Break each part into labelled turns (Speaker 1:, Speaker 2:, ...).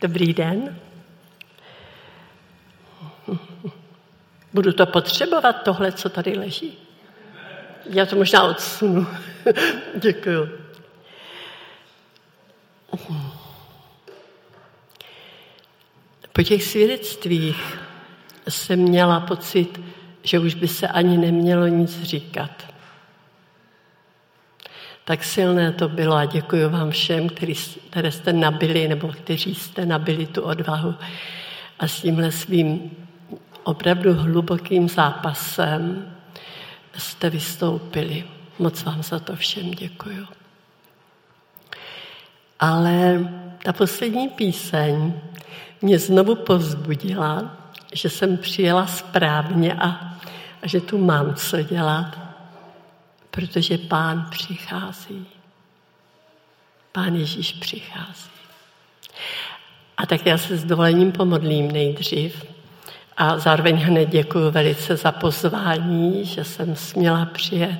Speaker 1: Dobrý den. Budu to potřebovat, tohle, co tady leží. Já to možná odsunu. Děkuju. Po těch svědectvích jsem měla pocit, že už by se ani nemělo nic říkat. Tak silné to bylo a děkuji vám všem, který, které jste nabili nebo kteří jste nabili tu odvahu a s tímhle svým opravdu hlubokým zápasem jste vystoupili. Moc vám za to všem děkuji. Ale ta poslední píseň mě znovu povzbudila, že jsem přijela správně a, a že tu mám co dělat, protože pán přichází. Pán Ježíš přichází. A tak já se s dovolením pomodlím nejdřív a zároveň hned děkuji velice za pozvání, že jsem směla přijet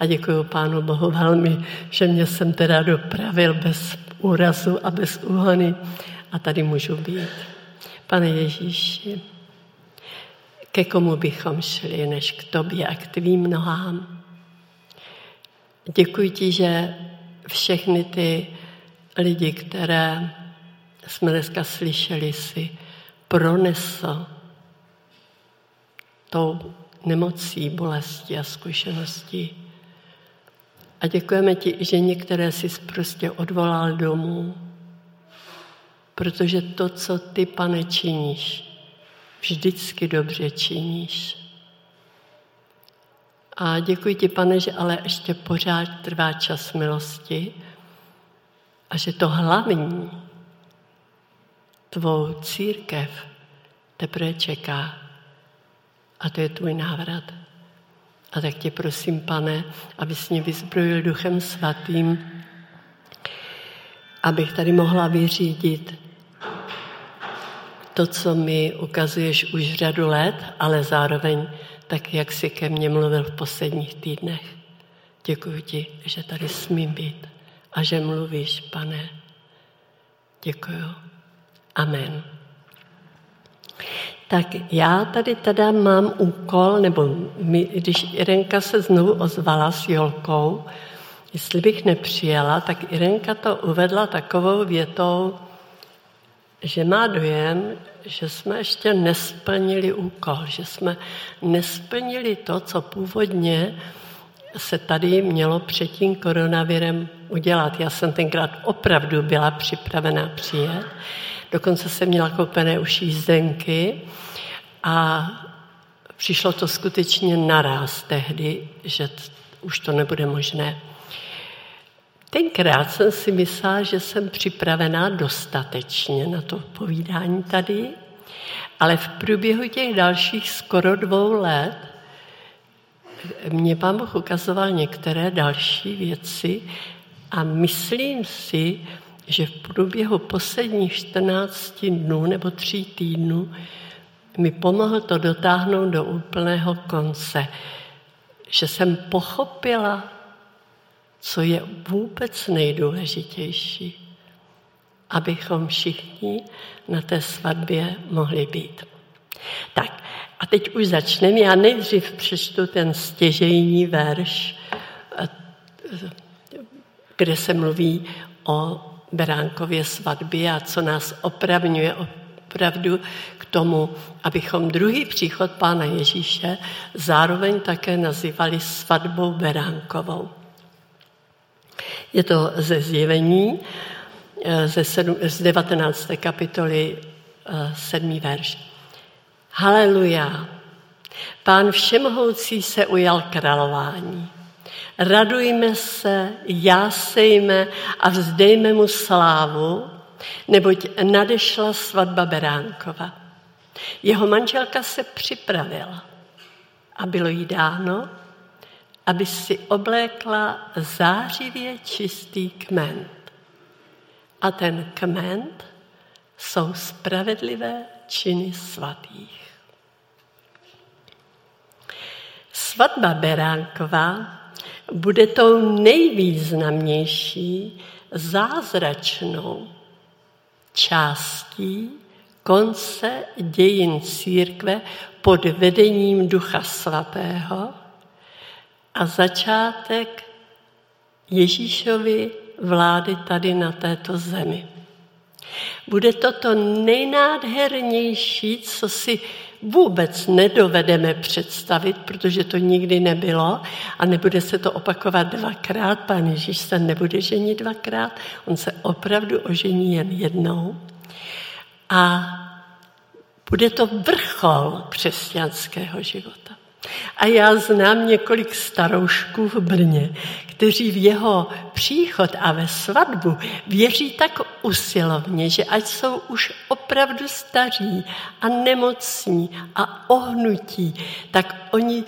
Speaker 1: a děkuji Pánu Bohu velmi, že mě jsem teda dopravil bez úrazu a bez úhony a tady můžu být. Pane Ježíši, ke komu bychom šli, než k tobě a k tvým nohám. Děkuji ti, že všechny ty lidi, které jsme dneska slyšeli, si pronesl tou nemocí, bolestí a zkušeností. A děkujeme ti, že některé si prostě odvolal domů, protože to, co ty, pane, činíš, vždycky dobře činíš. A děkuji ti, pane, že ale ještě pořád trvá čas milosti a že to hlavní, tvou církev, teprve čeká. A to je tvůj návrat. A tak tě prosím, pane, abys mě vyzbrojil duchem svatým, abych tady mohla vyřídit to, co mi ukazuješ už řadu let, ale zároveň tak, jak jsi ke mně mluvil v posledních týdnech. Děkuji ti, že tady smím být a že mluvíš, pane. Děkuji. Amen. Tak já tady teda mám úkol, nebo my, když Irenka se znovu ozvala s Jolkou, jestli bych nepřijela, tak Irenka to uvedla takovou větou, že má dojem, že jsme ještě nesplnili úkol, že jsme nesplnili to, co původně se tady mělo před tím koronavirem udělat. Já jsem tenkrát opravdu byla připravená přijet, dokonce jsem měla koupené už jízdenky a přišlo to skutečně naraz tehdy, že už to nebude možné. Tenkrát jsem si myslela, že jsem připravená dostatečně na to povídání tady, ale v průběhu těch dalších skoro dvou let mě pán Boh ukazoval některé další věci a myslím si, že v průběhu posledních 14 dnů nebo tří týdnů mi pomohl to dotáhnout do úplného konce, že jsem pochopila, co je vůbec nejdůležitější, abychom všichni na té svatbě mohli být. Tak, a teď už začneme. Já nejdřív přečtu ten stěžejní verš, kde se mluví o Beránkově svatbě a co nás opravňuje opravdu k tomu, abychom druhý příchod Pána Ježíše zároveň také nazývali svatbou Beránkovou. Je to ze zjevení eh, ze, sedm, z 19. kapitoly 7. Eh, verš. Haleluja! Pán Všemohoucí se ujal králování. Radujme se, jásejme a vzdejme mu slávu, neboť nadešla svatba Beránkova. Jeho manželka se připravila a bylo jí dáno, aby si oblékla zářivě čistý kment. A ten kment jsou spravedlivé činy svatých. Svatba Beránková bude tou nejvýznamnější zázračnou částí konce dějin církve pod vedením Ducha Svatého a začátek Ježíšovy vlády tady na této zemi. Bude to to nejnádhernější, co si vůbec nedovedeme představit, protože to nikdy nebylo a nebude se to opakovat dvakrát. Pán Ježíš se nebude ženit dvakrát, on se opravdu ožení jen jednou. A bude to vrchol křesťanského života. A já znám několik staroušků v Brně, kteří v jeho příchod a ve svatbu věří tak usilovně, že ať jsou už opravdu staří a nemocní a ohnutí, tak oni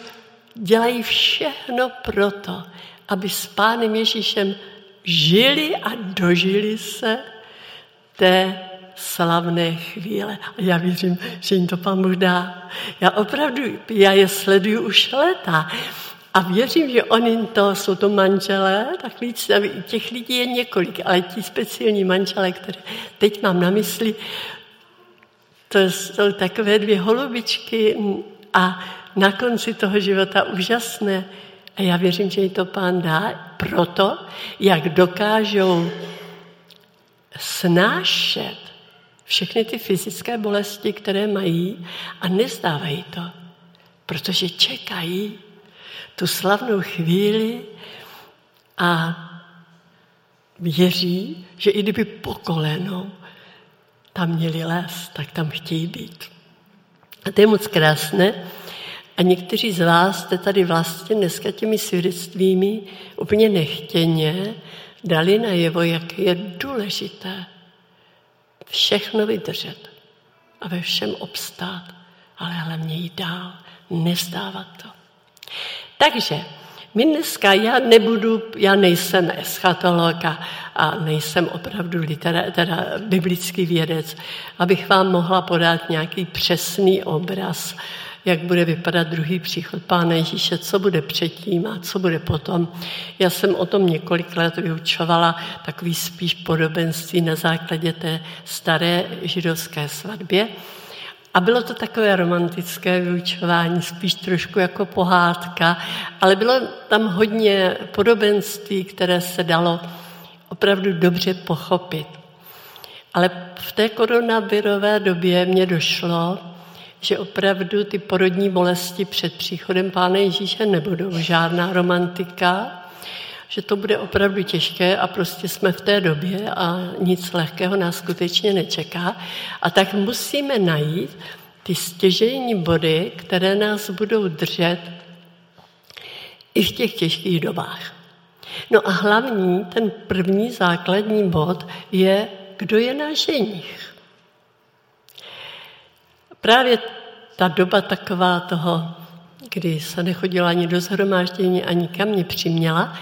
Speaker 1: dělají všechno proto, aby s Pánem Ježíšem žili a dožili se té slavné chvíle. A já věřím, že jim to Pán Bůh dá. Já opravdu, já je sleduju už leta. A věřím, že oni to, jsou to manželé, tak víc, těch lidí je několik, ale ti speciální manželé, které teď mám na mysli, to jsou takové dvě holubičky a na konci toho života úžasné. A já věřím, že jí to pán dá proto, jak dokážou snášet všechny ty fyzické bolesti, které mají a nezdávají to, protože čekají tu slavnou chvíli a věří, že i kdyby po kolenou tam měli les, tak tam chtějí být. A to je moc krásné. A někteří z vás jste tady vlastně dneska těmi svědectvími úplně nechtěně dali najevo, jak je důležité všechno vydržet a ve všem obstát, ale hlavně jít dál, nezdávat to. Takže my dneska, já nebudu, já nejsem eschatolog a, a nejsem opravdu litera, teda biblický vědec, abych vám mohla podat nějaký přesný obraz jak bude vypadat druhý příchod Pána Ježíše, co bude předtím a co bude potom. Já jsem o tom několik let vyučovala takový spíš podobenství na základě té staré židovské svatbě. A bylo to takové romantické vyučování, spíš trošku jako pohádka, ale bylo tam hodně podobenství, které se dalo opravdu dobře pochopit. Ale v té koronavirové době mě došlo, že opravdu ty porodní bolesti před příchodem Pána Ježíše nebudou žádná romantika, že to bude opravdu těžké a prostě jsme v té době a nic lehkého nás skutečně nečeká. A tak musíme najít ty stěžejní body, které nás budou držet i v těch těžkých dobách. No a hlavní, ten první základní bod je, kdo je náš ženich. Právě ta doba taková toho, kdy se nechodila ani do zhromáždění, ani kam mě přiměla,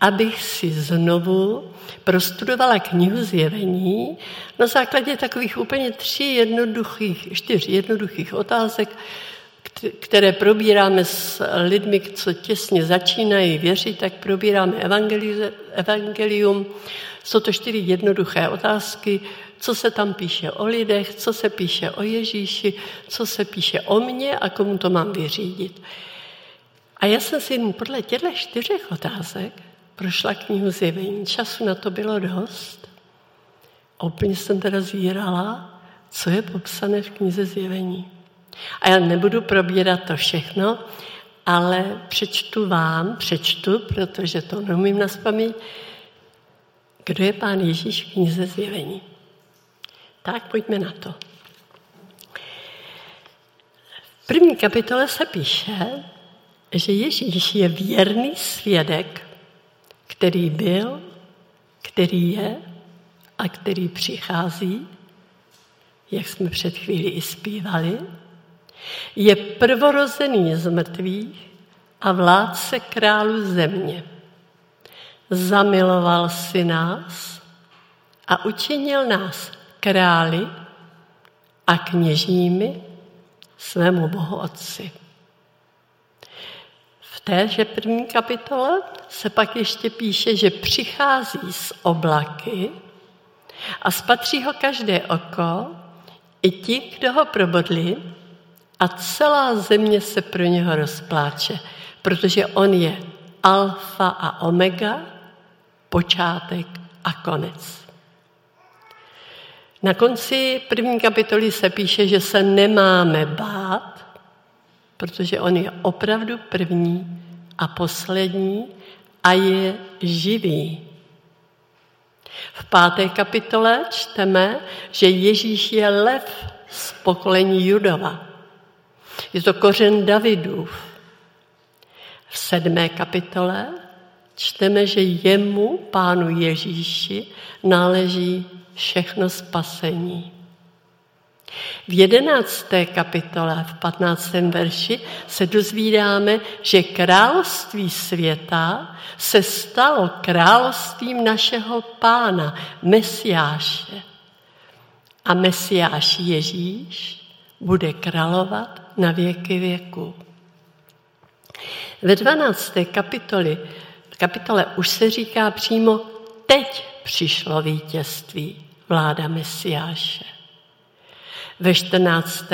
Speaker 1: abych si znovu prostudovala knihu zjevení na základě takových úplně tří jednoduchých, čtyř jednoduchých otázek, které probíráme s lidmi, co těsně začínají věřit, tak probíráme evangelium. Jsou to čtyři jednoduché otázky, co se tam píše o lidech, co se píše o Ježíši, co se píše o mně a komu to mám vyřídit. A já jsem si podle těchto čtyřech otázek prošla knihu zjevení. Času na to bylo dost. Úplně jsem teda zírala, co je popsané v knize zjevení. A já nebudu probírat to všechno, ale přečtu vám, přečtu, protože to neumím na kdo je pán Ježíš v knize zjevení. Tak pojďme na to. V první kapitole se píše, že Ježíš je věrný svědek, který byl, který je a který přichází, jak jsme před chvíli i zpívali, je prvorozený z mrtvých a vládce králu země. Zamiloval si nás a učinil nás králi a kněžími svému Bohu Otci. V téže první kapitole se pak ještě píše, že přichází z oblaky A spatří ho každé oko, i ti, kdo ho probodli, a celá země se pro něho rozpláče, protože on je alfa a omega, počátek a konec. Na konci první kapitoly se píše, že se nemáme bát, protože on je opravdu první a poslední a je živý. V páté kapitole čteme, že Ježíš je lev z pokolení Judova. Je to kořen Davidův. V sedmé kapitole čteme, že jemu, pánu Ježíši, náleží všechno spasení. V jedenácté kapitole, v patnáctém verši, se dozvídáme, že království světa se stalo královstvím našeho pána, Mesiáše. A Mesiáš Ježíš bude královat na věky věku. Ve 12. kapitoli, kapitole už se říká přímo, teď přišlo vítězství, vláda Mesiáše. Ve 14.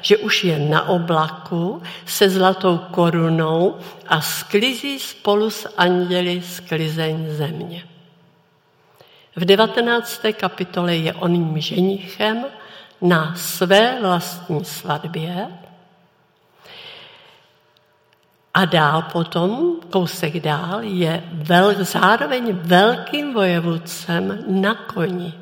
Speaker 1: že už je na oblaku se zlatou korunou a sklizí spolu s anděli sklizeň země. V 19. kapitole je oným ženichem na své vlastní svatbě a dál potom, kousek dál, je vel, zároveň velkým vojevůdcem na koni.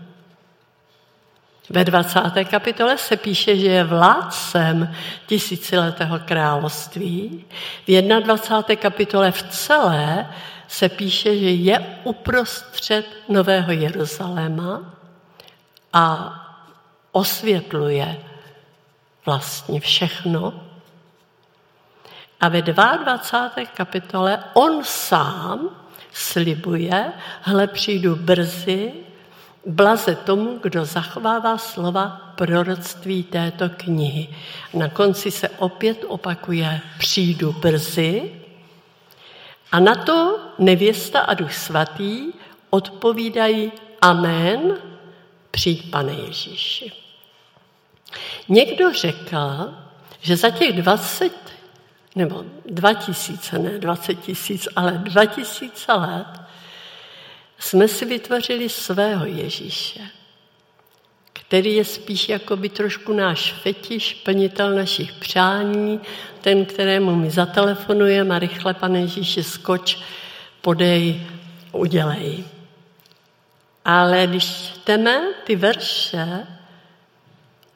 Speaker 1: Ve 20. kapitole se píše, že je vládcem tisíciletého království. V 21. kapitole v celé se píše, že je uprostřed Nového Jeruzaléma a osvětluje vlastně všechno. A ve 22. kapitole on sám slibuje, hle přijdu brzy, blaze tomu, kdo zachovává slova proroctví této knihy. Na konci se opět opakuje přijdu brzy a na to nevěsta a duch svatý odpovídají amen, přijď pane Ježíši. Někdo řekl, že za těch 20 nebo 2000, ne 20 tisíc, ale 2000 let jsme si vytvořili svého Ježíše, který je spíš jako by trošku náš fetiš, plnitel našich přání, ten, kterému my zatelefonujeme a rychle, pane Ježíši, skoč, podej, udělej. Ale když čteme ty verše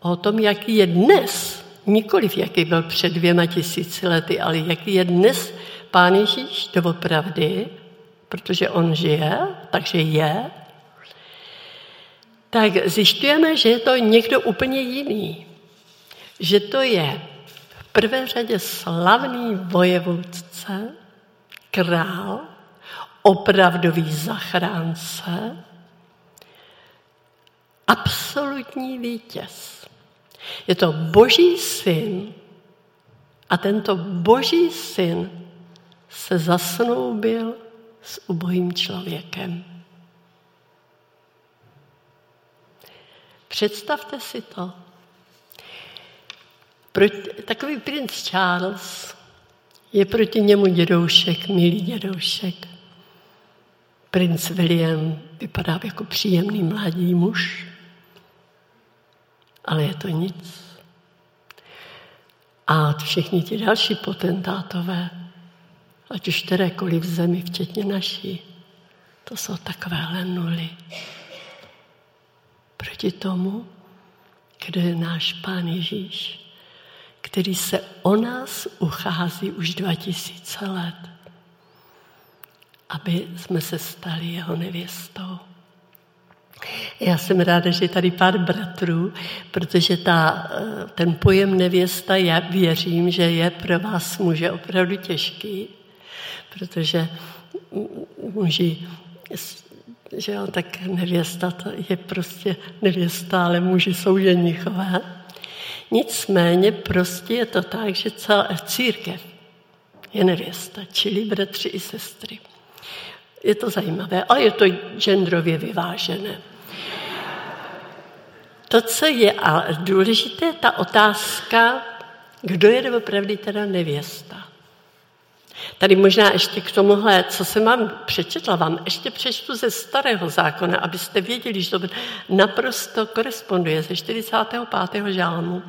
Speaker 1: o tom, jaký je dnes, nikoliv jaký byl před dvěma tisíci lety, ale jaký je dnes Pán Ježíš doopravdy, protože on žije, takže je, tak zjišťujeme, že je to někdo úplně jiný. Že to je v prvé řadě slavný vojevůdce, král, opravdový zachránce, absolutní vítěz. Je to boží syn a tento boží syn se zasnoubil s ubohým člověkem. Představte si to. Proti, takový princ Charles je proti němu dědoušek, milý dědoušek. Princ William vypadá jako příjemný mladý muž, ale je to nic. A všichni ti další potentátové, ať už kterékoliv zemi, včetně naší, to jsou takovéhle nuly. Proti tomu, kdo je náš Pán Ježíš, který se o nás uchází už 2000 let, aby jsme se stali jeho nevěstou. Já jsem ráda, že je tady pár bratrů, protože ta, ten pojem nevěsta, já věřím, že je pro vás muže opravdu těžký, protože muži, že jo, tak nevěsta to je prostě nevěsta, ale muži jsou ženichové. Nicméně prostě je to tak, že celá církev je nevěsta, čili bratři i sestry. Je to zajímavé, ale je to genderově vyvážené. To, co je ale důležité, ta otázka, kdo je doopravdy teda nevěsta. Tady možná ještě k tomuhle, co jsem vám přečetla, vám ještě přečtu ze starého zákona, abyste věděli, že to naprosto koresponduje ze 45. žálmu.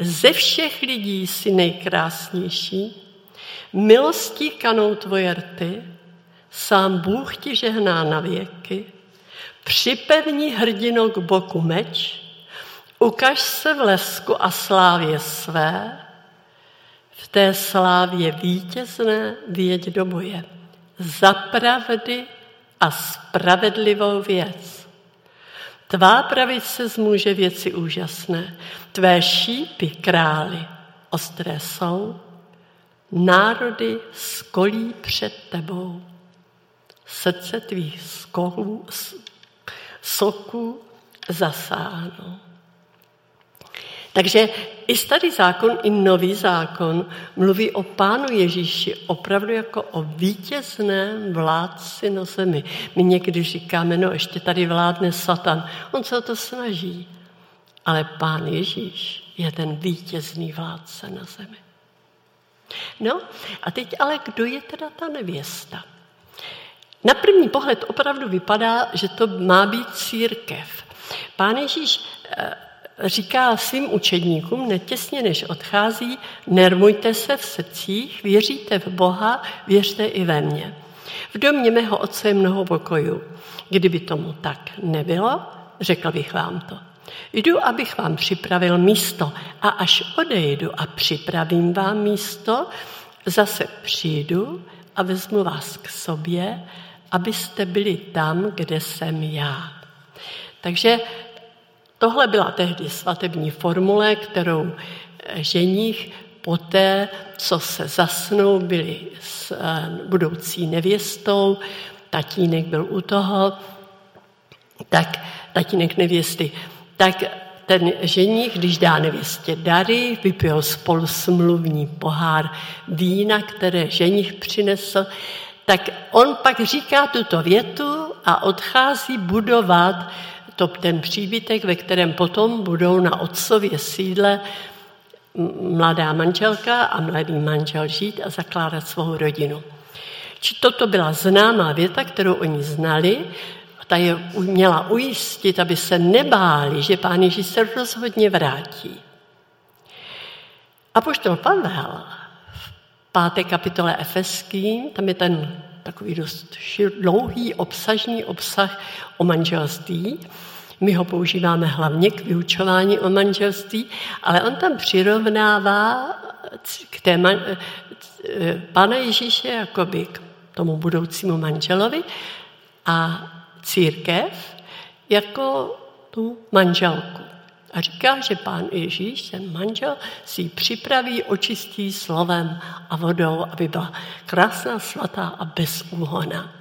Speaker 1: Ze všech lidí si nejkrásnější, milostí kanou tvoje rty, sám Bůh ti žehná na věky, připevní hrdino k boku meč, ukaž se v lesku a slávě své, v té slávě vítězné věď do boje. Za pravdy a spravedlivou věc. Tvá pravice zmůže věci úžasné, tvé šípy králi ostré jsou, národy skolí před tebou. Srdce tvých skolů, soků zasáhnou. Takže i starý zákon, i nový zákon mluví o pánu Ježíši opravdu jako o vítězném vládci na zemi. My někdy říkáme, no ještě tady vládne Satan. On se o to snaží. Ale pán Ježíš je ten vítězný vládce na zemi. No a teď ale kdo je teda ta nevěsta? Na první pohled opravdu vypadá, že to má být církev. Pán Ježíš eh, říká svým učedníkům, netěsně než odchází, nermujte se v srdcích, věříte v Boha, věřte i ve mně. V domě mého otce je mnoho pokojů. Kdyby tomu tak nebylo, řekl bych vám to. Jdu, abych vám připravil místo a až odejdu a připravím vám místo, zase přijdu a vezmu vás k sobě, abyste byli tam, kde jsem já. Takže tohle byla tehdy svatební formule, kterou ženích poté, co se zasnoubili s eh, budoucí nevěstou, tatínek byl u toho, tak tatínek nevěsty, tak ten ženich, když dá nevěstě dary, vypijou spolu smluvní pohár vína, které ženich přinesl, tak on pak říká tuto větu a odchází budovat to, ten příbytek, ve kterém potom budou na otcově sídle mladá manželka a mladý manžel žít a zakládat svou rodinu. Či toto byla známá věta, kterou oni znali, ta je měla ujistit, aby se nebáli, že pán Ježíš se rozhodně vrátí. A poštol Pavel páté kapitole Efeským, tam je ten takový dost dlouhý, obsažný obsah o manželství. My ho používáme hlavně k vyučování o manželství, ale on tam přirovnává k té man, Pana Ježíše jakoby k tomu budoucímu manželovi a církev jako tu manželku. A říká, že pán Ježíš, ten manžel, si ji připraví, očistí slovem a vodou, aby byla krásná, svatá a bezúhona.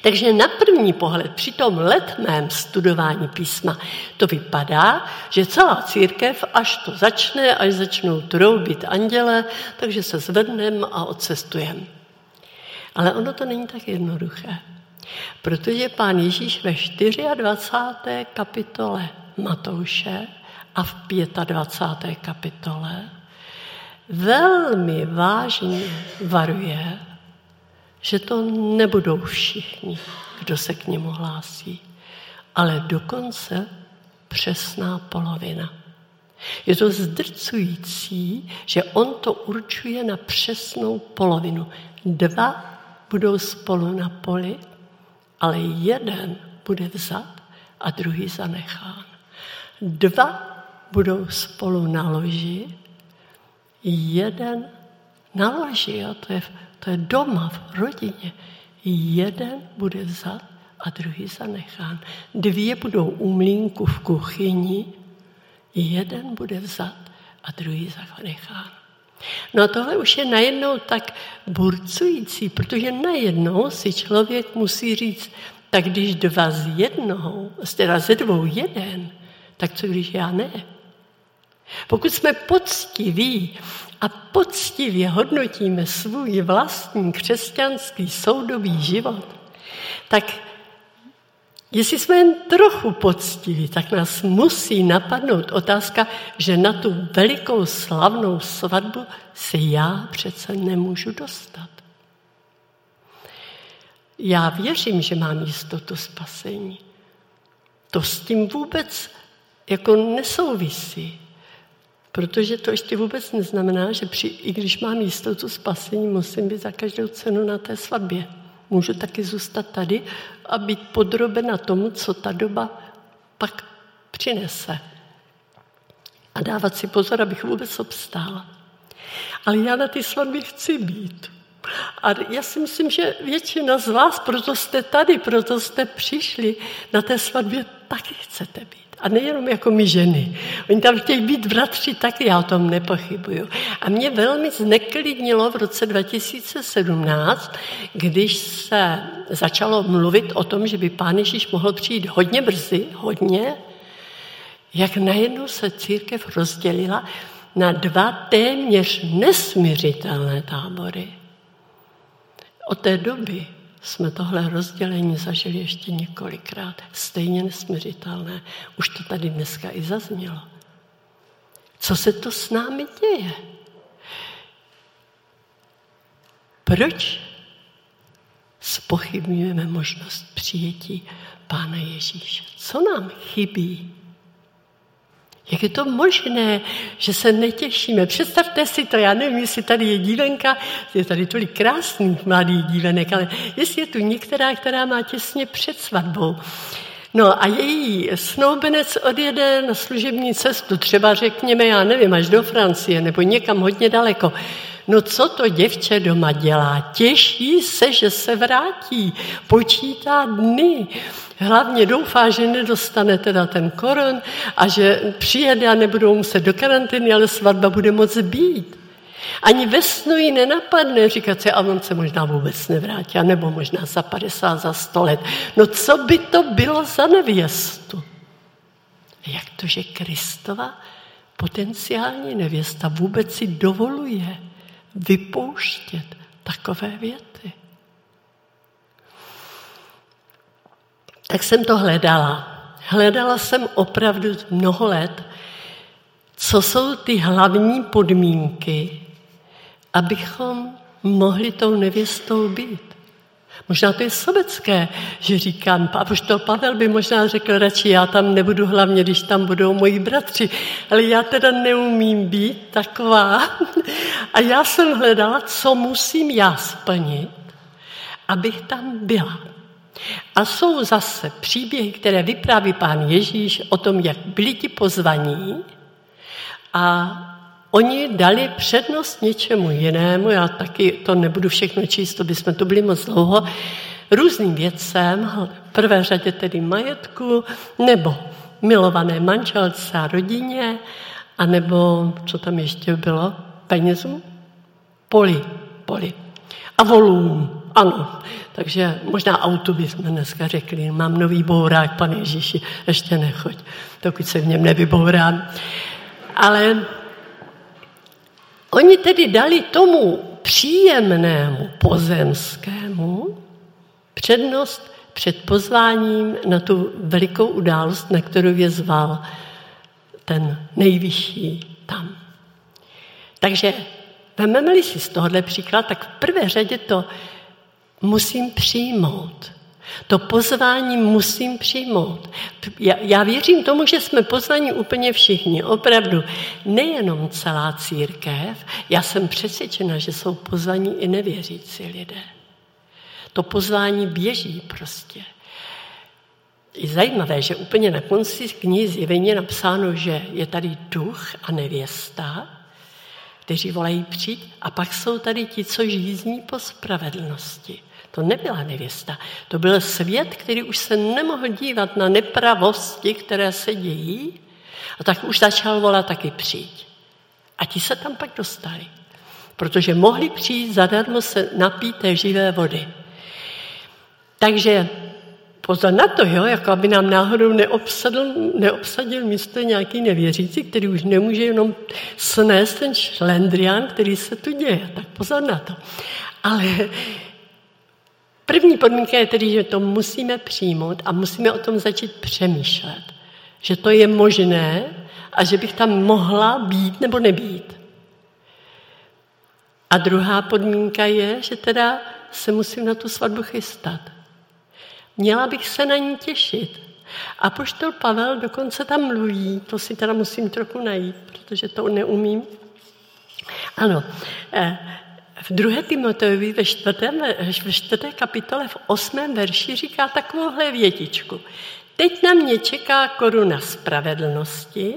Speaker 1: Takže na první pohled při tom letmém studování písma to vypadá, že celá církev, až to začne, až začnou troubit anděle, takže se zvedneme a odcestujeme. Ale ono to není tak jednoduché. Protože pán Ježíš ve 24. kapitole Matouše a v 25. kapitole velmi vážně varuje, že to nebudou všichni, kdo se k němu hlásí, ale dokonce přesná polovina. Je to zdrcující, že on to určuje na přesnou polovinu. Dva budou spolu na poli, ale jeden bude vzat a druhý zanechán. Dva budou spolu na loži, jeden na loži, a to je, to je doma, v rodině. Jeden bude vzat a druhý zanechán. Dvě budou u mlínku v kuchyni, jeden bude vzat a druhý zanechán. No a tohle už je najednou tak burcující, protože najednou si člověk musí říct, tak když dva z jednoho, teda ze dvou jeden, tak co když já ne? Pokud jsme poctiví a poctivě hodnotíme svůj vlastní křesťanský soudobý život, tak Jestli jsme jen trochu poctiví, tak nás musí napadnout otázka, že na tu velikou slavnou svatbu se já přece nemůžu dostat. Já věřím, že mám jistotu spasení. To s tím vůbec jako nesouvisí. Protože to ještě vůbec neznamená, že při, i když mám jistotu spasení, musím být za každou cenu na té svatbě. Můžu taky zůstat tady a být podrobena tomu, co ta doba pak přinese. A dávat si pozor, abych vůbec obstála. Ale já na ty svatbě chci být. A já si myslím, že většina z vás, proto jste tady, proto jste přišli, na té svatbě taky chcete být. A nejenom jako my ženy. Oni tam chtějí být bratři taky, já o tom nepochybuju. A mě velmi zneklidnilo v roce 2017, když se začalo mluvit o tom, že by pán Ježíš mohl přijít hodně brzy, hodně, jak najednou se církev rozdělila na dva téměř nesměřitelné tábory. Od té doby jsme tohle rozdělení zažili ještě několikrát. Stejně nesměřitelné. Už to tady dneska i zaznělo. Co se to s námi děje? Proč spochybňujeme možnost přijetí Pána Ježíše? Co nám chybí? Jak je to možné, že se netěšíme? Představte si to, já nevím, jestli tady je dívenka, je tady tolik krásných mladých dívenek, ale jestli je tu některá, která má těsně před svatbou. No a její snoubenec odjede na služební cestu, třeba řekněme, já nevím, až do Francie nebo někam hodně daleko. No co to děvče doma dělá? Těší se, že se vrátí, počítá dny. Hlavně doufá, že nedostane teda ten koron a že přijede a nebudou muset do karantény, ale svatba bude moc být. Ani ve snu jí nenapadne říkat si, a on se možná vůbec nevrátí, nebo možná za 50, za 100 let. No co by to bylo za nevěstu? Jak to, že Kristova potenciální nevěsta vůbec si dovoluje vypouštět takové věty? Tak jsem to hledala. Hledala jsem opravdu mnoho let, co jsou ty hlavní podmínky, abychom mohli tou nevěstou být. Možná to je sobecké, že říkám, a to Pavel by možná řekl radši, já tam nebudu hlavně, když tam budou moji bratři, ale já teda neumím být taková. A já jsem hledala, co musím já splnit, abych tam byla. A jsou zase příběhy, které vypráví pán Ježíš o tom, jak byli ti pozvaní a oni dali přednost něčemu jinému, já taky to nebudu všechno číst, to bychom to byli moc dlouho, různým věcem, v prvé řadě tedy majetku, nebo milované manželce a rodině, anebo co tam ještě bylo, penězům, poli, poli a volům. Ano, takže možná autu bychom dneska řekli, mám nový bourák, pane Ježíši, ještě nechoď, dokud se v něm nevybourám. Ale oni tedy dali tomu příjemnému pozemskému přednost před pozváním na tu velikou událost, na kterou je zval ten nejvyšší tam. Takže vezmeme si z tohohle příklad, tak v prvé řadě to musím přijmout. To pozvání musím přijmout. Já, já věřím tomu, že jsme pozvaní úplně všichni, opravdu. Nejenom celá církev, já jsem přesvědčena, že jsou pozvaní i nevěřící lidé. To pozvání běží prostě. Je zajímavé, že úplně na konci knihy zjevení je napsáno, že je tady duch a nevěsta, kteří volají přijít, a pak jsou tady ti, co žízní po spravedlnosti. To nebyla nevěsta. To byl svět, který už se nemohl dívat na nepravosti, které se dějí, a tak už začal volat taky přijít. A ti se tam pak dostali. Protože mohli přijít zadarmo se napít té živé vody. Takže pozor na to, jo, jako aby nám náhodou neobsadil, neobsadil místo nějaký nevěřící, který už nemůže jenom snést ten šlendrián, který se tu děje. Tak pozor na to. Ale První podmínka je tedy, že to musíme přijmout a musíme o tom začít přemýšlet. Že to je možné a že bych tam mohla být nebo nebýt. A druhá podmínka je, že teda se musím na tu svatbu chystat. Měla bych se na ní těšit. A poštol Pavel dokonce tam mluví, to si teda musím trochu najít, protože to neumím. Ano, eh, v druhé Timoteovi ve čtvrtém, ve čtvrté kapitole v osmém verši říká takovouhle větičku. Teď na mě čeká koruna spravedlnosti,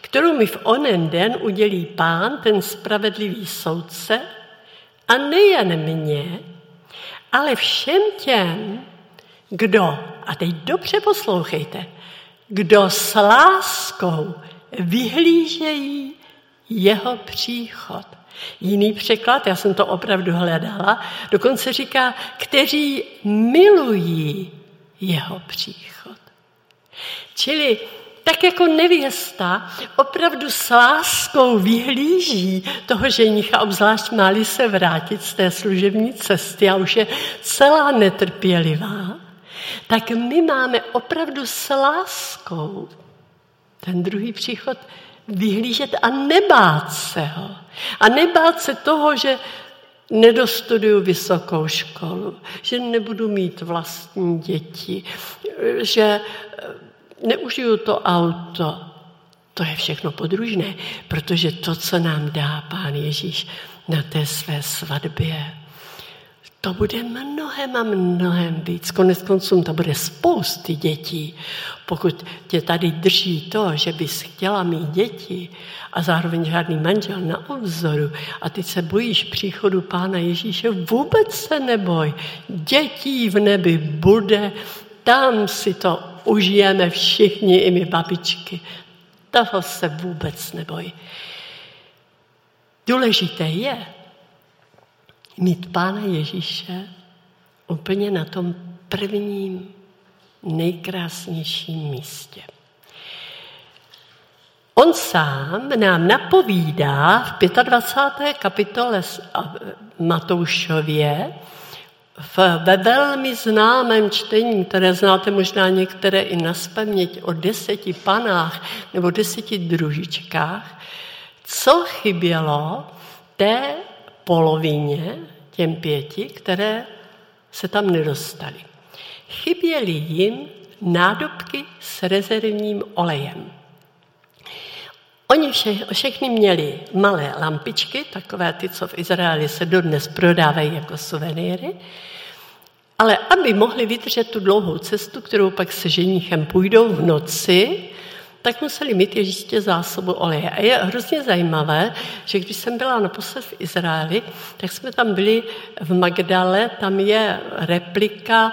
Speaker 1: kterou mi v onen den udělí pán, ten spravedlivý soudce, a nejen mě, ale všem těm, kdo, a teď dobře poslouchejte, kdo s láskou vyhlížejí jeho příchod. Jiný překlad, já jsem to opravdu hledala, dokonce říká, kteří milují jeho příchod. Čili tak jako nevěsta opravdu s láskou vyhlíží toho ženicha, obzvlášť máli se vrátit z té služební cesty a už je celá netrpělivá, tak my máme opravdu s láskou ten druhý příchod vyhlížet a nebát se ho. A nebát se toho, že nedostuduju vysokou školu, že nebudu mít vlastní děti, že neužiju to auto. To je všechno podružné, protože to, co nám dá Pán Ježíš na té své svatbě, to bude mnohem a mnohem víc. Konec konců to bude spousty dětí. Pokud tě tady drží to, že bys chtěla mít děti a zároveň žádný manžel na obzoru a ty se bojíš příchodu Pána Ježíše, vůbec se neboj. Dětí v nebi bude, tam si to užijeme všichni, i my babičky. Toho se vůbec neboj. Důležité je mít Pána Ježíše úplně na tom prvním nejkrásnějším místě. On sám nám napovídá v 25. kapitole Matoušově, ve velmi známém čtení, které znáte možná některé i na spaměť o deseti panách nebo deseti družičkách, co chybělo té polovině, těm pěti, které se tam nedostaly. Chyběly jim nádobky s rezervním olejem. Oni vše, všechny měli malé lampičky, takové ty, co v Izraeli se dodnes prodávají jako suvenýry, ale aby mohli vydržet tu dlouhou cestu, kterou pak se ženíchem půjdou v noci, tak museli mít ještě zásobu oleje. A je hrozně zajímavé, že když jsem byla naposled v Izraeli, tak jsme tam byli v Magdale, tam je replika,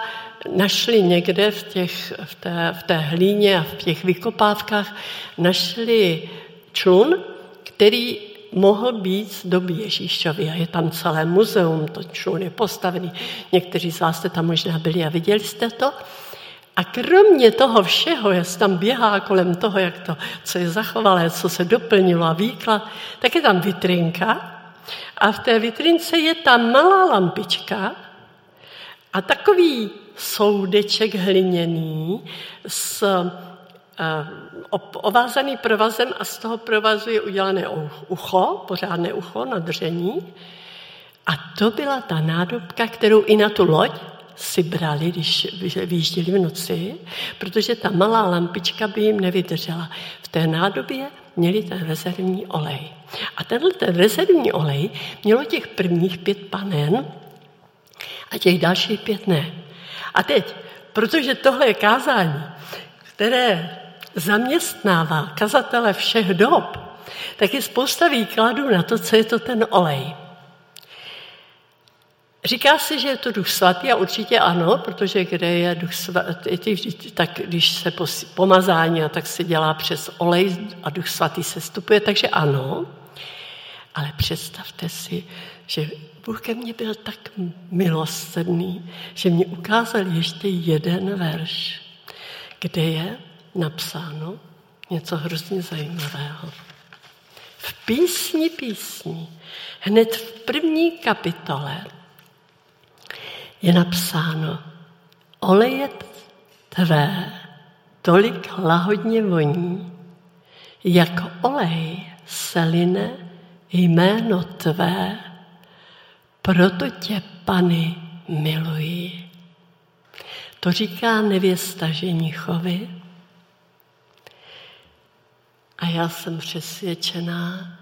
Speaker 1: našli někde v, těch, v, té, v té hlíně a v těch vykopávkách, našli člun, který mohl být z doby Ježíšovy a je tam celé muzeum, to člun je postavený. Někteří z vás jste tam možná byli a viděli jste to. A kromě toho všeho, jak tam běhá kolem toho, jak to, co je zachovalé, co se doplnilo a výklad, tak je tam vitrinka a v té vitrince je tam malá lampička a takový soudeček hliněný s Eh, ovázaný provazem a z toho provazu je udělané ucho, pořádné ucho na držení. A to byla ta nádobka, kterou i na tu loď si brali, když vyjížděli v noci, protože ta malá lampička by jim nevydržela. V té nádobě měli ten rezervní olej. A tenhle ten rezervní olej mělo těch prvních pět panen a těch dalších pět ne. A teď, protože tohle je kázání, které zaměstnává kazatele všech dob, tak je spousta výkladů na to, co je to ten olej. Říká se, že je to duch svatý a určitě ano, protože kde je duch svatý, tak když se pomazání, tak se dělá přes olej a duch svatý se stupuje, takže ano. Ale představte si, že Bůh ke mně byl tak milosrdný, že mě ukázal ještě jeden verš, kde je napsáno něco hrozně zajímavého. V písni písní, hned v první kapitole, je napsáno, oleje tvé tolik lahodně voní, jako olej se line jméno tvé, proto tě, Pany, miluji. To říká nevěsta ženichovi. A já jsem přesvědčená,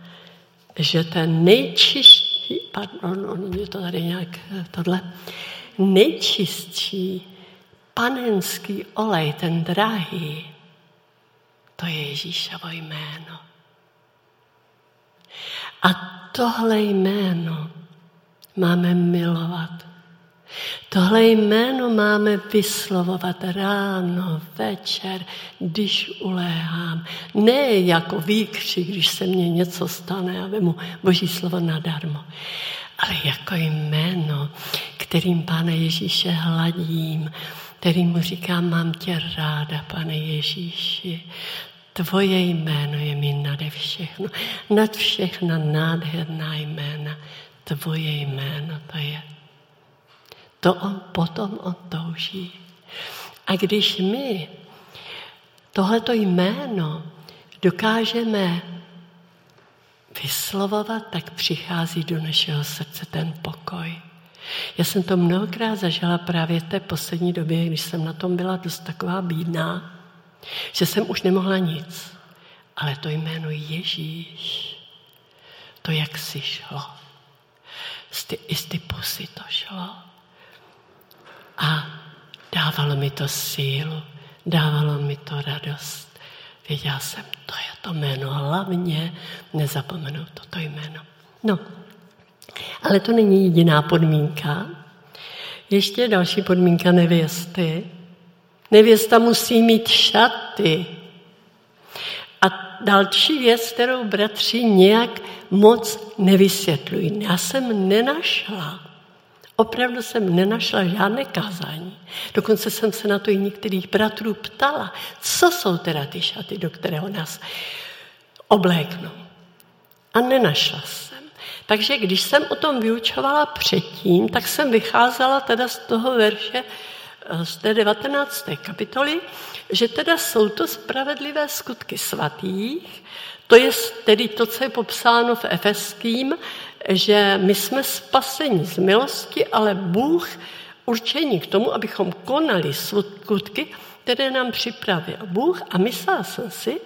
Speaker 1: že ten nejčistší, pardon, on je to tady nějak tohle, nejčistší panenský olej, ten drahý, to je Ježíšovo jméno. A tohle jméno máme milovat. Tohle jméno máme vyslovovat ráno, večer, když uléhám. Ne jako výkřik, když se mně něco stane a vemu Boží slovo nadarmo, ale jako jméno, kterým Pane Ježíše hladím, kterým mu říkám, mám tě ráda, Pane Ježíši. Tvoje jméno je mi nade všechno, nad všechna nádherná jména. Tvoje jméno to je. To on potom on touží. A když my tohleto jméno dokážeme vyslovovat, tak přichází do našeho srdce ten pokoj. Já jsem to mnohokrát zažila právě v té poslední době, když jsem na tom byla dost taková bídná, že jsem už nemohla nic. Ale to jméno Ježíš, to jak si šlo. Z ty, I z ty pusy to šlo. A dávalo mi to sílu, dávalo mi to radost. Věděla jsem, to je to jméno, hlavně nezapomenout toto jméno. No, ale to není jediná podmínka. Ještě další podmínka nevěsty. Nevěsta musí mít šaty. A další věc, kterou bratři nějak moc nevysvětlují. Já jsem nenašla, opravdu jsem nenašla žádné kázání. Dokonce jsem se na to i některých bratrů ptala, co jsou teda ty šaty, do kterého nás obléknou. A nenašla jsem. Takže když jsem o tom vyučovala předtím, tak jsem vycházela teda z toho verše eh, z té 19. kapitoly, že teda jsou to spravedlivé skutky svatých, to je tedy to, co je popsáno v Efeským, že my jsme spaseni z milosti, ale Bůh určení k tomu, abychom konali skutky, které nám připravil Bůh. A myslela jsem si,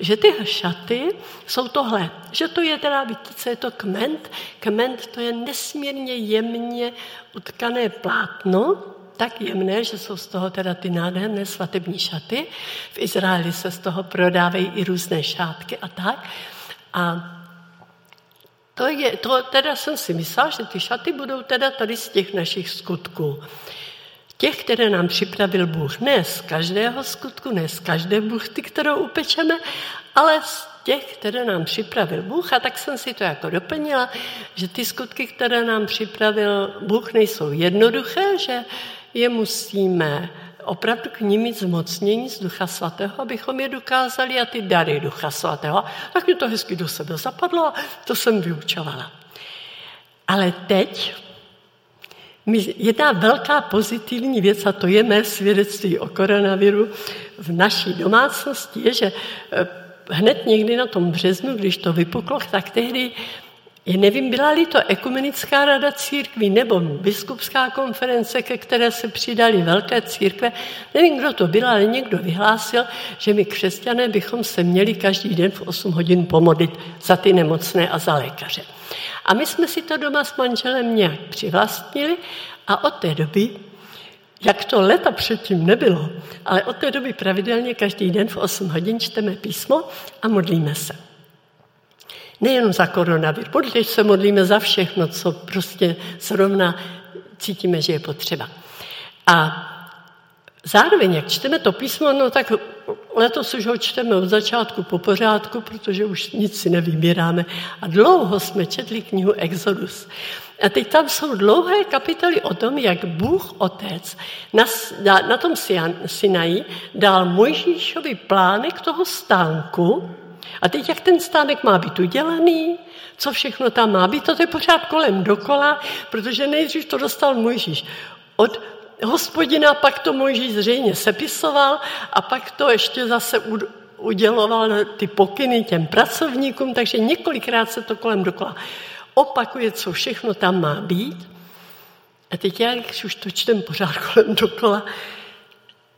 Speaker 1: že ty šaty jsou tohle, že to je teda, víte, co je to kment? Kment to je nesmírně jemně utkané plátno, tak jemné, že jsou z toho teda ty nádherné svatební šaty. V Izraeli se z toho prodávají i různé šátky a tak. A to, je, to teda jsem si myslela, že ty šaty budou teda tady z těch našich skutků. Těch, které nám připravil Bůh. Ne z každého skutku, ne z každé buchty, kterou upečeme, ale z těch, které nám připravil Bůh. A tak jsem si to jako doplnila, že ty skutky, které nám připravil Bůh, nejsou jednoduché, že je musíme opravdu k ním mít zmocnění z Ducha Svatého, abychom je dokázali a ty dary Ducha Svatého. Tak mi to hezky do sebe zapadlo a to jsem vyučovala. Ale teď jedna velká pozitivní věc, a to je mé svědectví o koronaviru v naší domácnosti, je, že eh, hned někdy na tom březnu, když to vypuklo, tak tehdy je, nevím, byla-li to ekumenická rada církví nebo biskupská konference, ke které se přidali velké církve, nevím, kdo to byl, ale někdo vyhlásil, že my křesťané bychom se měli každý den v 8 hodin pomodlit za ty nemocné a za lékaře. A my jsme si to doma s manželem nějak přivlastnili a od té doby, jak to leta předtím nebylo, ale od té doby pravidelně každý den v 8 hodin čteme písmo a modlíme se. Nejenom za koronavir, protože se modlíme za všechno, co prostě zrovna cítíme, že je potřeba. A zároveň, jak čteme to písmo, no tak letos už ho čteme od začátku po pořádku, protože už nic si nevybíráme. A dlouho jsme četli knihu Exodus. A teď tam jsou dlouhé kapitoly o tom, jak Bůh Otec na, na, tom Sinaji dal Mojžíšovi plánek toho stánku, a teď, jak ten stánek má být udělaný, co všechno tam má být, to je pořád kolem dokola, protože nejdřív to dostal Mojžíš. Od hospodina pak to Mojžíš zřejmě sepisoval a pak to ještě zase uděloval ty pokyny těm pracovníkům, takže několikrát se to kolem dokola opakuje, co všechno tam má být. A teď já, když už to čtem pořád kolem dokola,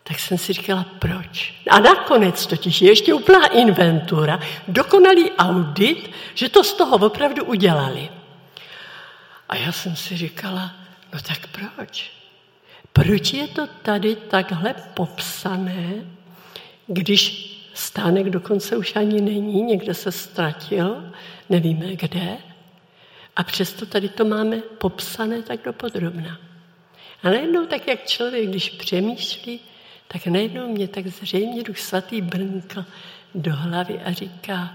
Speaker 1: tak jsem si říkala, proč? A nakonec totiž je ještě úplná inventura, dokonalý audit, že to z toho opravdu udělali. A já jsem si říkala, no tak proč? Proč je to tady takhle popsané, když stánek dokonce už ani není, někde se ztratil, nevíme kde, a přesto tady to máme popsané tak dopodrobna. A najednou tak, jak člověk, když přemýšlí, tak najednou mě tak zřejmě Duch Svatý brnkl do hlavy a říká,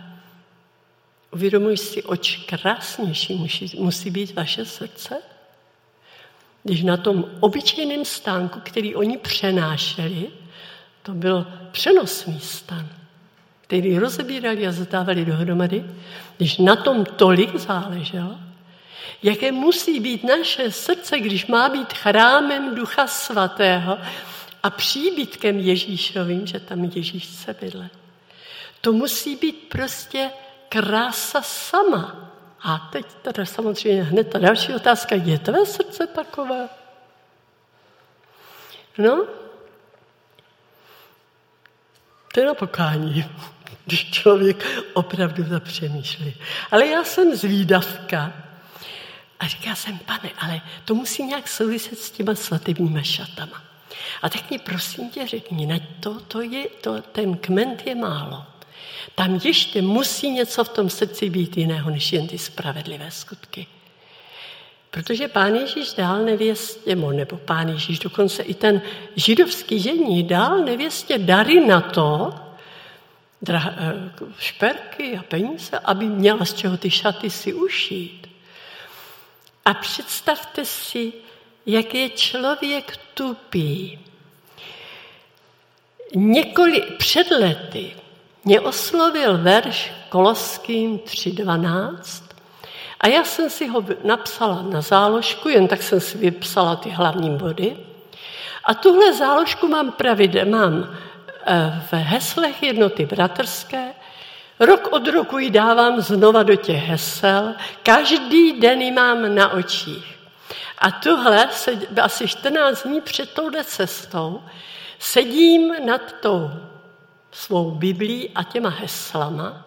Speaker 1: uvědomuj si, oč krásnější musí, musí být vaše srdce, když na tom obyčejném stánku, který oni přenášeli, to byl přenosný stan, který rozebírali a zadávali dohromady, když na tom tolik záleželo, jaké musí být naše srdce, když má být chrámem Ducha Svatého a příbytkem Ježíšovým, že tam Ježíš se bydle. To musí být prostě krása sama. A teď teda samozřejmě hned ta další otázka, je tvé srdce takové? No, to je na pokání, když člověk opravdu zapřemýšlí. Ale já jsem zvídavka a říká jsem, pane, ale to musí nějak souviset s těma svatebníma šatama. A tak mi prosím tě řekni, na to, to je, to, ten kment je málo. Tam ještě musí něco v tom srdci být jiného, než jen ty spravedlivé skutky. Protože pán Ježíš dál nevěstě, nebo pán Ježíš, dokonce i ten židovský žení dál nevěstě dary na to, dra, eh, šperky a peníze, aby měla z čeho ty šaty si ušít. A představte si, jak je člověk tupý. Několik před lety mě oslovil verš Koloským 3.12 a já jsem si ho napsala na záložku, jen tak jsem si vypsala ty hlavní body. A tuhle záložku mám pravidel, mám eh, v heslech jednoty bratrské, Rok od roku ji dávám znova do těch hesel, každý den ji mám na očích. A tuhle, asi 14 dní před touhle cestou, sedím nad tou svou Biblí a těma heslama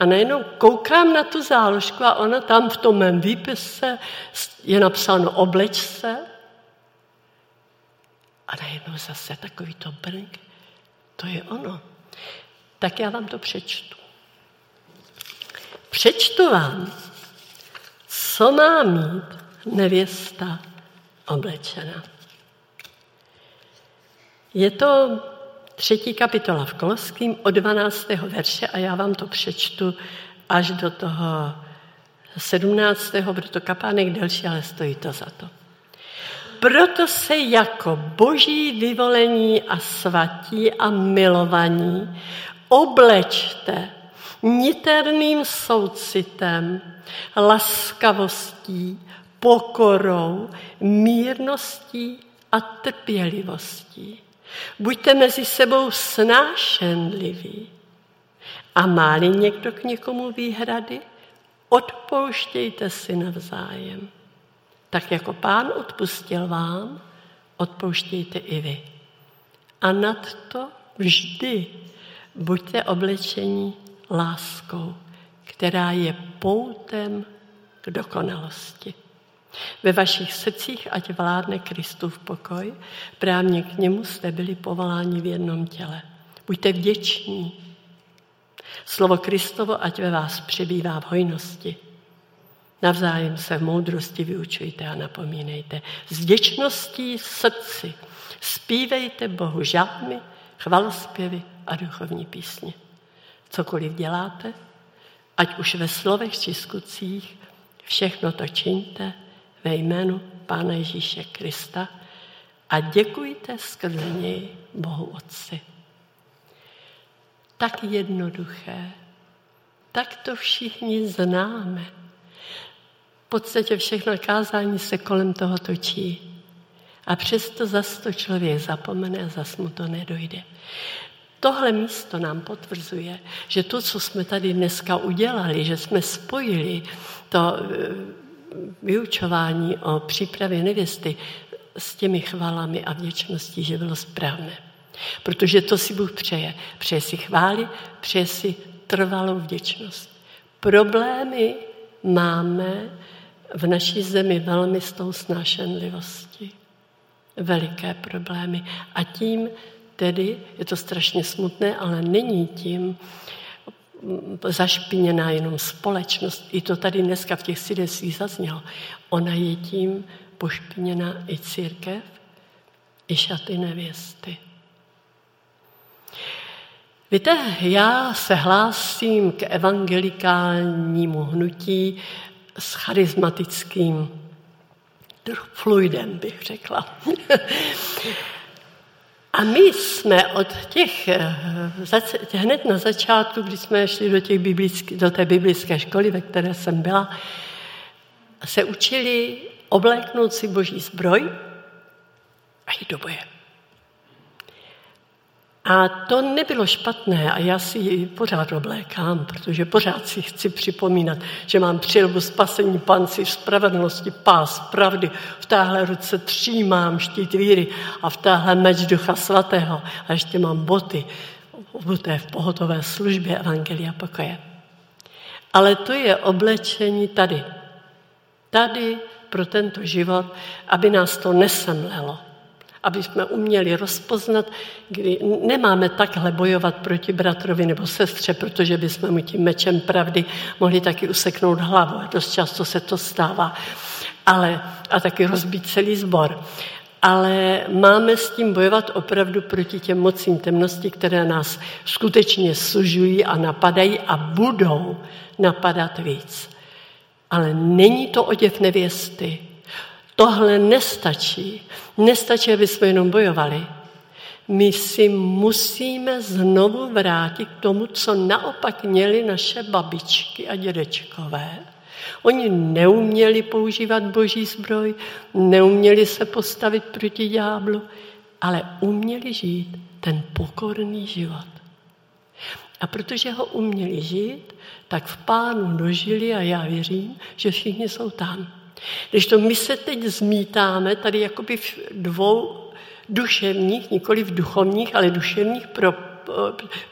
Speaker 1: a najednou koukám na tu záložku a ona tam v tom mém výpise je napsáno obleč se a najednou zase takový to brnk. To je ono. Tak já vám to přečtu. Přečtu vám, co má mít nevěsta oblečena. Je to třetí kapitola v Koloským od 12. verše a já vám to přečtu až do toho 17. bude to kapánek delší, ale stojí to za to. Proto se jako boží vyvolení a svatí a milovaní oblečte niterným soucitem, laskavostí, pokorou, mírností a trpělivostí. Buďte mezi sebou snášenliví. A má-li někdo k někomu výhrady, odpouštějte si navzájem. Tak jako pán odpustil vám, odpouštějte i vy. A nad to vždy buďte oblečení láskou, která je poutem k dokonalosti. Ve vašich srdcích ať vládne Kristův pokoj, právě k němu jste byli povoláni v jednom těle. Buďte vděční. Slovo Kristovo ať ve vás přebývá v hojnosti. Navzájem se v moudrosti vyučujte a napomínejte. S vděčností srdci zpívejte Bohu žálmy, chvalospěvy a duchovní písně. Cokoliv děláte, ať už ve slovech či skutcích, všechno to čiňte ve jménu Pána Ježíše Krista a děkujte skrze něj Bohu Otci. Tak jednoduché, tak to všichni známe. V podstatě všechno kázání se kolem toho točí. A přesto zas to člověk zapomene a zas mu to nedojde. Tohle místo nám potvrzuje, že to, co jsme tady dneska udělali, že jsme spojili to eh, vyučování o přípravě nevěsty s těmi chvalami a vděčností, že bylo správné. Protože to si Bůh přeje. Přeje si chvály, přeje si trvalou vděčnost. Problémy máme v naší zemi velmi s tou snášenlivostí. Veliké problémy. A tím tedy, je to strašně smutné, ale není tím zašpiněná jenom společnost. I to tady dneska v těch sidesích zaznělo. Ona je tím pošpiněná i církev, i šaty nevěsty. Víte, já se hlásím k evangelikálnímu hnutí s charismatickým fluidem, bych řekla. A my jsme od těch, eh, hned na začátku, když jsme šli do, těch biblický, do té biblické školy, ve které jsem byla, se učili obléknout si boží zbroj a jít do boje. A to nebylo špatné a já si ji pořád oblékám, protože pořád si chci připomínat, že mám přilbu spasení panci, spravedlnosti, pás, pravdy. V téhle ruce mám štít víry a v téhle meč ducha svatého. A ještě mám boty, obuté v pohotové službě Evangelia pokoje. Ale to je oblečení tady. Tady pro tento život, aby nás to nesemlelo aby jsme uměli rozpoznat, kdy nemáme takhle bojovat proti bratrovi nebo sestře, protože bychom mu tím mečem pravdy mohli taky useknout hlavu. Dost často se to stává. Ale, a taky rozbít celý zbor. Ale máme s tím bojovat opravdu proti těm mocím temnosti, které nás skutečně sužují a napadají a budou napadat víc. Ale není to oděv nevěsty, Tohle nestačí. Nestačí, aby jsme jenom bojovali. My si musíme znovu vrátit k tomu, co naopak měli naše babičky a dědečkové. Oni neuměli používat boží zbroj, neuměli se postavit proti ďáblu, ale uměli žít ten pokorný život. A protože ho uměli žít, tak v pánu dožili a já věřím, že všichni jsou tam. Když to my se teď zmítáme tady jakoby v dvou duševních, nikoli v duchovních, ale duševních pro,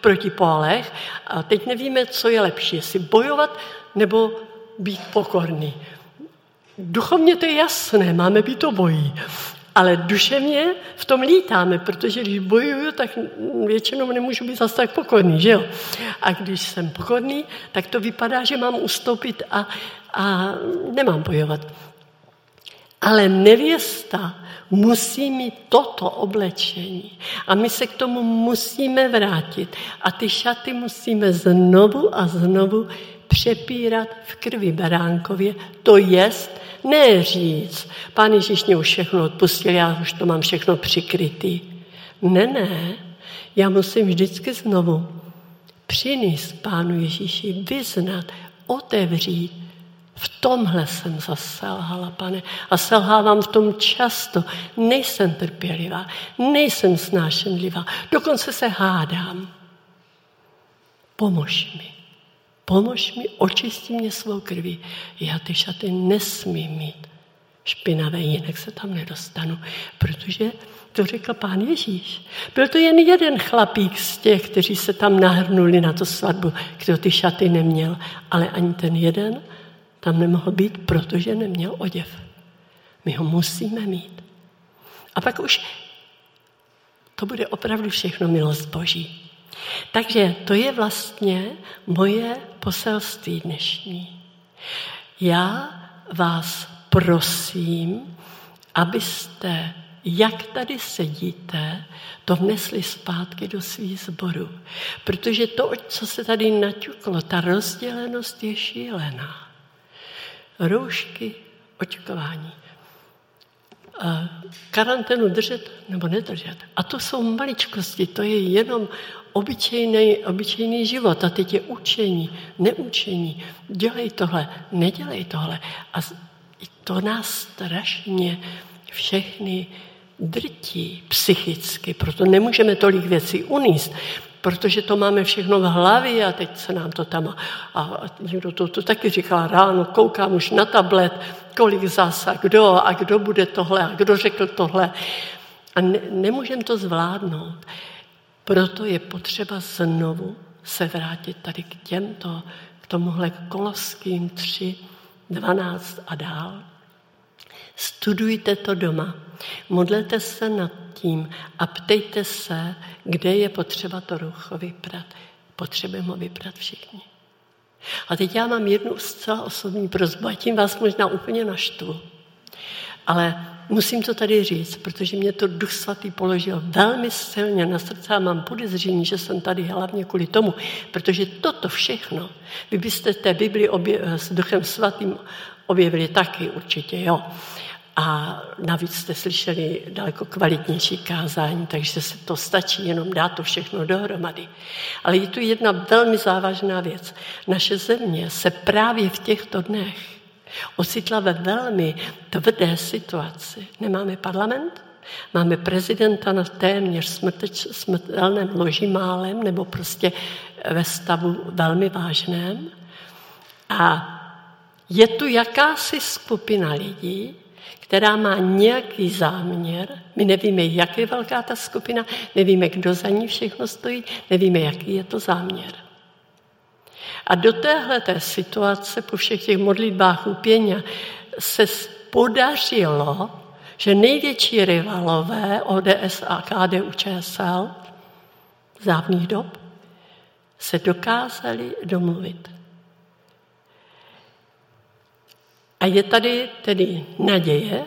Speaker 1: protipólech a teď nevíme, co je lepší, jestli bojovat nebo být pokorný. Duchovně to je jasné, máme být obojí. Ale duševně v tom lítáme, protože když bojuju, tak většinou nemůžu být zase tak pokorný, že jo? A když jsem pokorný, tak to vypadá, že mám ustoupit a, a nemám bojovat. Ale nevěsta musí mít toto oblečení. A my se k tomu musíme vrátit. A ty šaty musíme znovu a znovu přepírat v krvi beránkově. To jest, ne říct, pán Ježíš mě už všechno odpustil, já už to mám všechno přikrytý. Ne, ne, já musím vždycky znovu přinést pánu Ježíši, vyznat, otevřít. V tomhle jsem zaselhala, pane, a selhávám v tom často. Nejsem trpělivá, nejsem snášenlivá, dokonce se hádám. Pomož mi. Pomož mi, očisti mě svou krví. Já ty šaty nesmím mít špinavé, jinak se tam nedostanu, protože to řekl pán Ježíš. Byl to jen jeden chlapík z těch, kteří se tam nahrnuli na tu svatbu, kdo ty šaty neměl, ale ani ten jeden tam nemohl být, protože neměl oděv. My ho musíme mít. A pak už to bude opravdu všechno milost Boží. Takže to je vlastně moje poselství dnešní. Já vás prosím, abyste, jak tady sedíte, to vnesli zpátky do svých zborů. Protože to, co se tady naťuklo, ta rozdělenost je šílená. Roušky, očkování. karanténu držet nebo nedržet. A to jsou maličkosti, to je jenom obyčejný, obyčejný život a teď je učení, neučení. Dělej tohle, nedělej tohle. A to nás strašně všechny drtí psychicky, proto nemůžeme tolik věcí uníst, protože to máme všechno v hlavě a teď se nám to tam, a, někdo to, to taky říká ráno, koukám už na tablet, kolik zas a kdo a kdo bude tohle a kdo řekl tohle. A ne, nemůžeme to zvládnout. Proto je potřeba znovu se vrátit tady k těmto, k tomuhle Koloským 3, 12 a dál. Studujte to doma, modlete se nad tím a ptejte se, kde je potřeba to rucho vyprat. Potřebujeme ho vyprat všichni. A teď já mám jednu zcela osobní prozbu a tím vás možná úplně naštvu. Ale musím to tady říct, protože mě to Duch Svatý položil velmi silně na srdce a mám podezření, že jsem tady hlavně kvůli tomu, protože toto všechno, vy byste té Bibli obje, s Duchem Svatým objevili taky určitě, jo. A navíc jste slyšeli daleko kvalitnější kázání, takže se to stačí jenom dát to všechno dohromady. Ale je tu jedna velmi závažná věc. Naše země se právě v těchto dnech ocitla ve velmi tvrdé situaci. Nemáme parlament, máme prezidenta na téměř smrteč, smrtelném loži málem nebo prostě ve stavu velmi vážném. A je tu jakási skupina lidí, která má nějaký záměr, my nevíme, jak je velká ta skupina, nevíme, kdo za ní všechno stojí, nevíme, jaký je to záměr. A do téhle té situace po všech těch modlitbách upěně se podařilo, že největší rivalové ODS a KDU ČSL závných dob se dokázali domluvit. A je tady tedy naděje,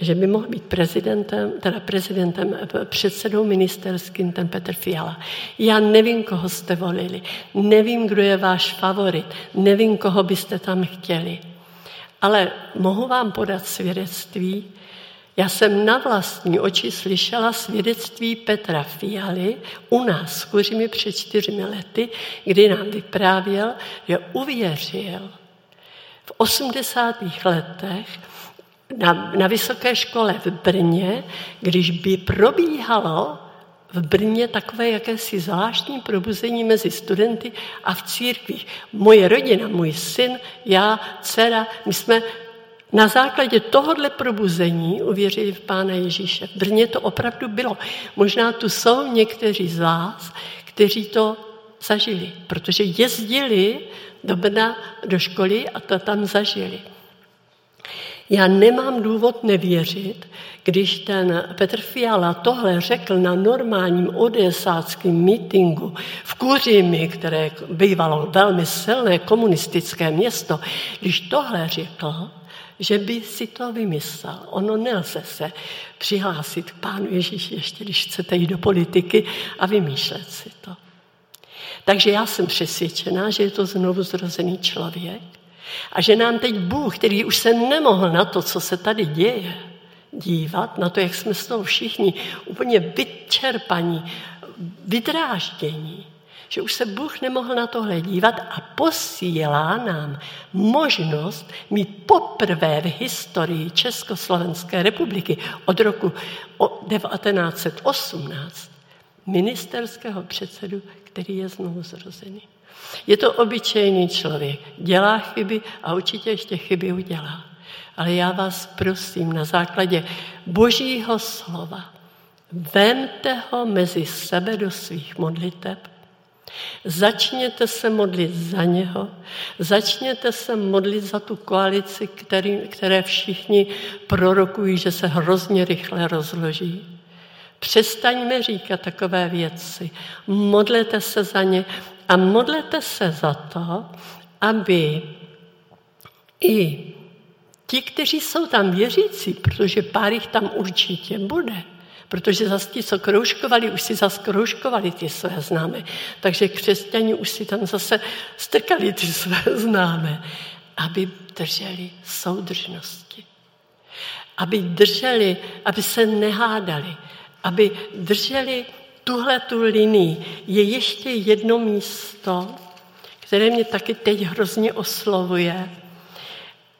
Speaker 1: že by mohl být prezidentem, teda prezidentem, předsedou ministerským ten Petr Fiala. Já nevím, koho jste volili, nevím, kdo je váš favorit, nevím, koho byste tam chtěli. Ale mohu vám podat svědectví. Já jsem na vlastní oči slyšela svědectví Petra Fialy u nás v Kuřimi před čtyřmi lety, kdy nám vyprávěl, že uvěřil v 80. letech na, na vysoké škole v Brně, když by probíhalo v Brně takové jakési zvláštní probuzení mezi studenty a v církvích. Moje rodina, můj syn, já, dcera, my jsme na základě tohohle probuzení uvěřili v Pána Ježíše. V Brně to opravdu bylo. Možná tu jsou někteří z vás, kteří to zažili, protože jezdili do Brna do školy a to tam zažili. Já nemám důvod nevěřit, když ten Petr Fiala tohle řekl na normálním odesáckém mítingu v Kuřimi, které bývalo velmi silné komunistické město, když tohle řekl, že by si to vymyslel. Ono nelze se přihlásit k Pánu Ježíši, ještě když chcete jít do politiky a vymýšlet si to. Takže já jsem přesvědčená, že je to znovu zrozený člověk. A že nám teď Bůh, který už se nemohl na to, co se tady děje, dívat, na to, jak jsme z toho všichni úplně vyčerpaní, vydráždění, že už se Bůh nemohl na tohle dívat a posílá nám možnost mít poprvé v historii Československé republiky od roku 1918 ministerského předsedu, který je znovu zrozený. Je to obyčejný člověk, dělá chyby a určitě ještě chyby udělá. Ale já vás prosím na základě božího slova, vemte ho mezi sebe do svých modliteb, Začněte se modlit za něho, začněte se modlit za tu koalici, který, které všichni prorokují, že se hrozně rychle rozloží. Přestaňme říkat takové věci. Modlete se za ně a modlete se za to, aby i ti, kteří jsou tam věřící, protože pár jich tam určitě bude, protože zase ti, co kroužkovali, už si zase kroužkovali ty své známé. Takže křesťani už si tam zase strkali ty své známé, aby drželi soudržnosti. Aby drželi, aby se nehádali, aby drželi tuhle tu linii. Je ještě jedno místo, které mě taky teď hrozně oslovuje.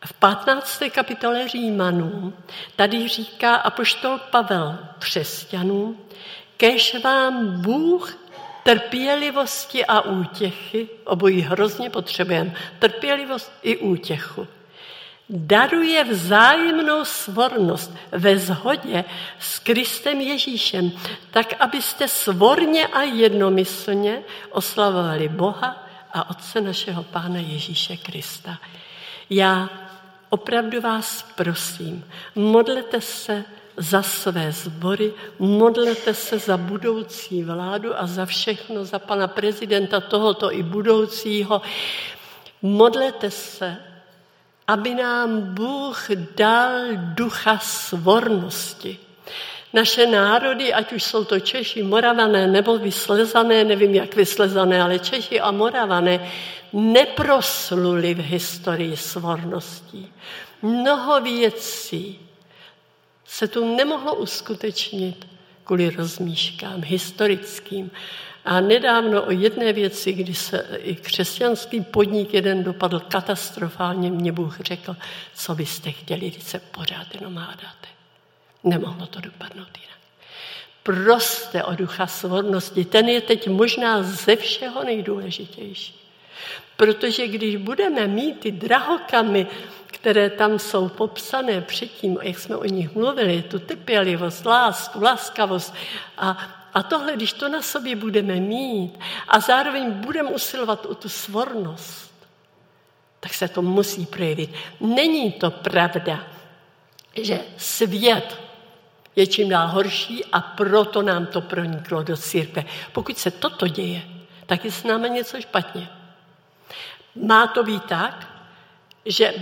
Speaker 1: v 15. kapitole Římanů tady říká apoštol Pavel křesťanům, kež vám Bůh trpělivosti a útěchy, obojí hrozně potřebujeme, trpělivost i útěchu, daruje vzájemnou svornost ve shodě s Kristem Ježíšem, tak abyste svorně a jednomyslně oslavovali Boha a Otce našeho Pána Ježíše Krista. Já opravdu vás prosím, modlete se za své sbory, modlete se za budoucí vládu a za všechno, za pana prezidenta tohoto i budoucího. Modlete se, aby nám Bůh dal ducha svornosti. Naše národy, ať už jsou to Češi, Moravané nebo vyslezané, nevím jak vyslezané, ale Češi a Moravané, neprosluli v historii svorností. Mnoho věcí se tu nemohlo uskutečnit kvůli rozmíškám historickým. A nedávno o jedné věci, kdy se i křesťanský podnik jeden dopadl katastrofálně, mě Bůh řekl, co byste chtěli, když se pořád jenom hádáte. Nemohlo to dopadnout jinak. Proste o ducha svornosti. Ten je teď možná ze všeho nejdůležitější. Protože když budeme mít ty drahokamy, které tam jsou popsané předtím, jak jsme o nich mluvili, tu trpělivost, lásku, laskavost a, a tohle, když to na sobě budeme mít a zároveň budeme usilovat o tu svornost, tak se to musí projevit. Není to pravda, že svět je čím dál horší a proto nám to proniklo do církve. Pokud se toto děje, tak je s námi něco špatně. Má to být tak, že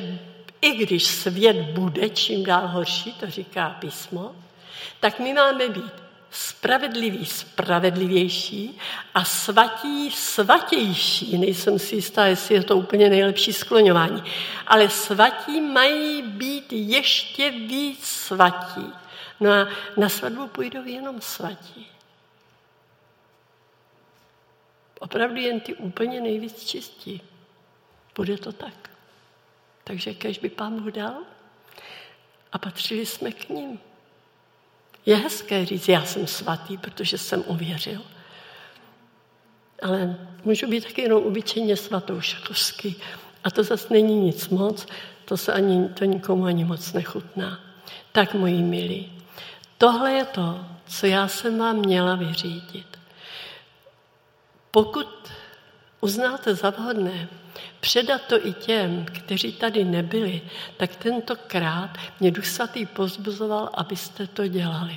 Speaker 1: i když svět bude čím dál horší, to říká písmo, tak my máme být spravedlivý, spravedlivější a svatí, svatější. Nejsem si jistá, jestli je to úplně nejlepší skloňování. Ale svatí mají být ještě víc svatí. No a na svatbu půjdou jenom svatí. Opravdu jen ty úplně nejvíc čistí. Bude to tak. Takže kež by pán Bůh dal a patřili jsme k ním. Je hezké říct, já jsem svatý, protože jsem uvěřil. Ale můžu být taky jenom obyčejně svatouškovský. A to zase není nic moc, to se ani, to nikomu ani moc nechutná. Tak, moji milí, tohle je to, co já jsem vám měla vyřídit. Pokud uznáte za vhodné, předat to i těm, kteří tady nebyli, tak tentokrát mě Duch Svatý pozbuzoval, abyste to dělali.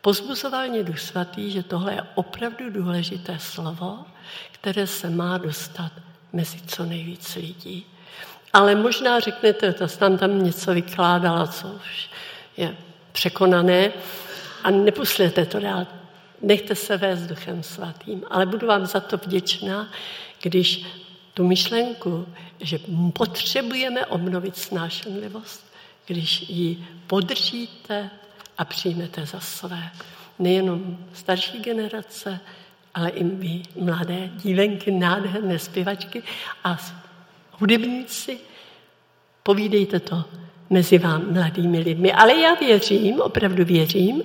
Speaker 1: Pozbuzoval mě Duch Svatý, že tohle je opravdu důležité slovo, které se má dostat mezi co nejvíc lidí. Ale možná řeknete, to tam tam něco vykládala, co už je překonané a nepuslijete to dál. Nechte se vést Duchem Svatým, ale budu vám za to vděčná, když tu myšlenku, že potřebujeme obnovit snášenlivost, když ji podržíte a přijmete za své. Nejenom starší generace, ale i my, mladé dívenky, nádherné zpěvačky a hudebníci, povídejte to mezi vám mladými lidmi. Ale já věřím, opravdu věřím,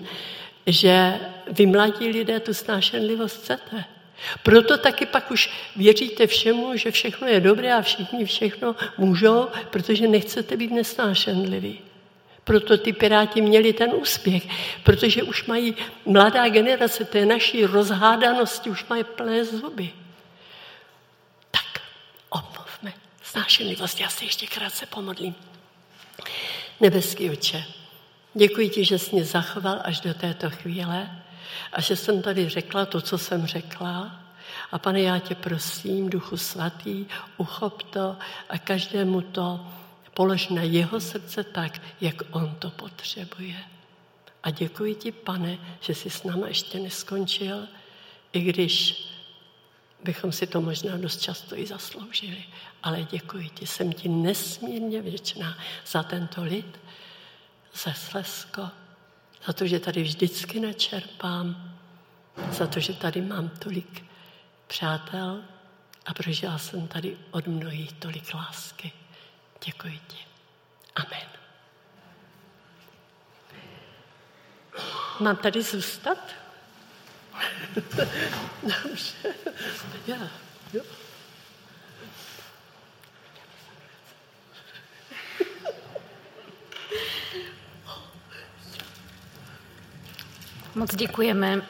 Speaker 1: že vy mladí lidé tu snášenlivost chcete. Proto taky pak už věříte všemu, že všechno je dobré a všichni všechno můžou, protože nechcete být nesnášenliví. Proto ty piráti měli ten úspěch, protože už mají mladá generace té naší rozhádanosti, už mají plné zuby. Tak, omluvme snášenlivost. Já se ještě krátce pomodlím. Nebeský oče, děkuji ti, že jsi mě zachoval až do této chvíle a že jsem tady řekla to, co jsem řekla. A pane, já tě prosím, Duchu Svatý, uchop to a každému to polož na jeho srdce tak, jak on to potřebuje. A děkuji ti, pane, že jsi s náma ještě neskončil, i když bychom si to možná dost často i zasloužili. Ale děkuji ti, jsem ti nesmírně věčná za tento lid, za Slesko, za to, že tady vždycky načerpám, za to, že tady mám tolik přátel a prožila jsem tady od mnohých tolik lásky. Děkuji ti. Amen. Mám tady zůstat? Dobře. Já, jo.
Speaker 2: Moc dziękujemy.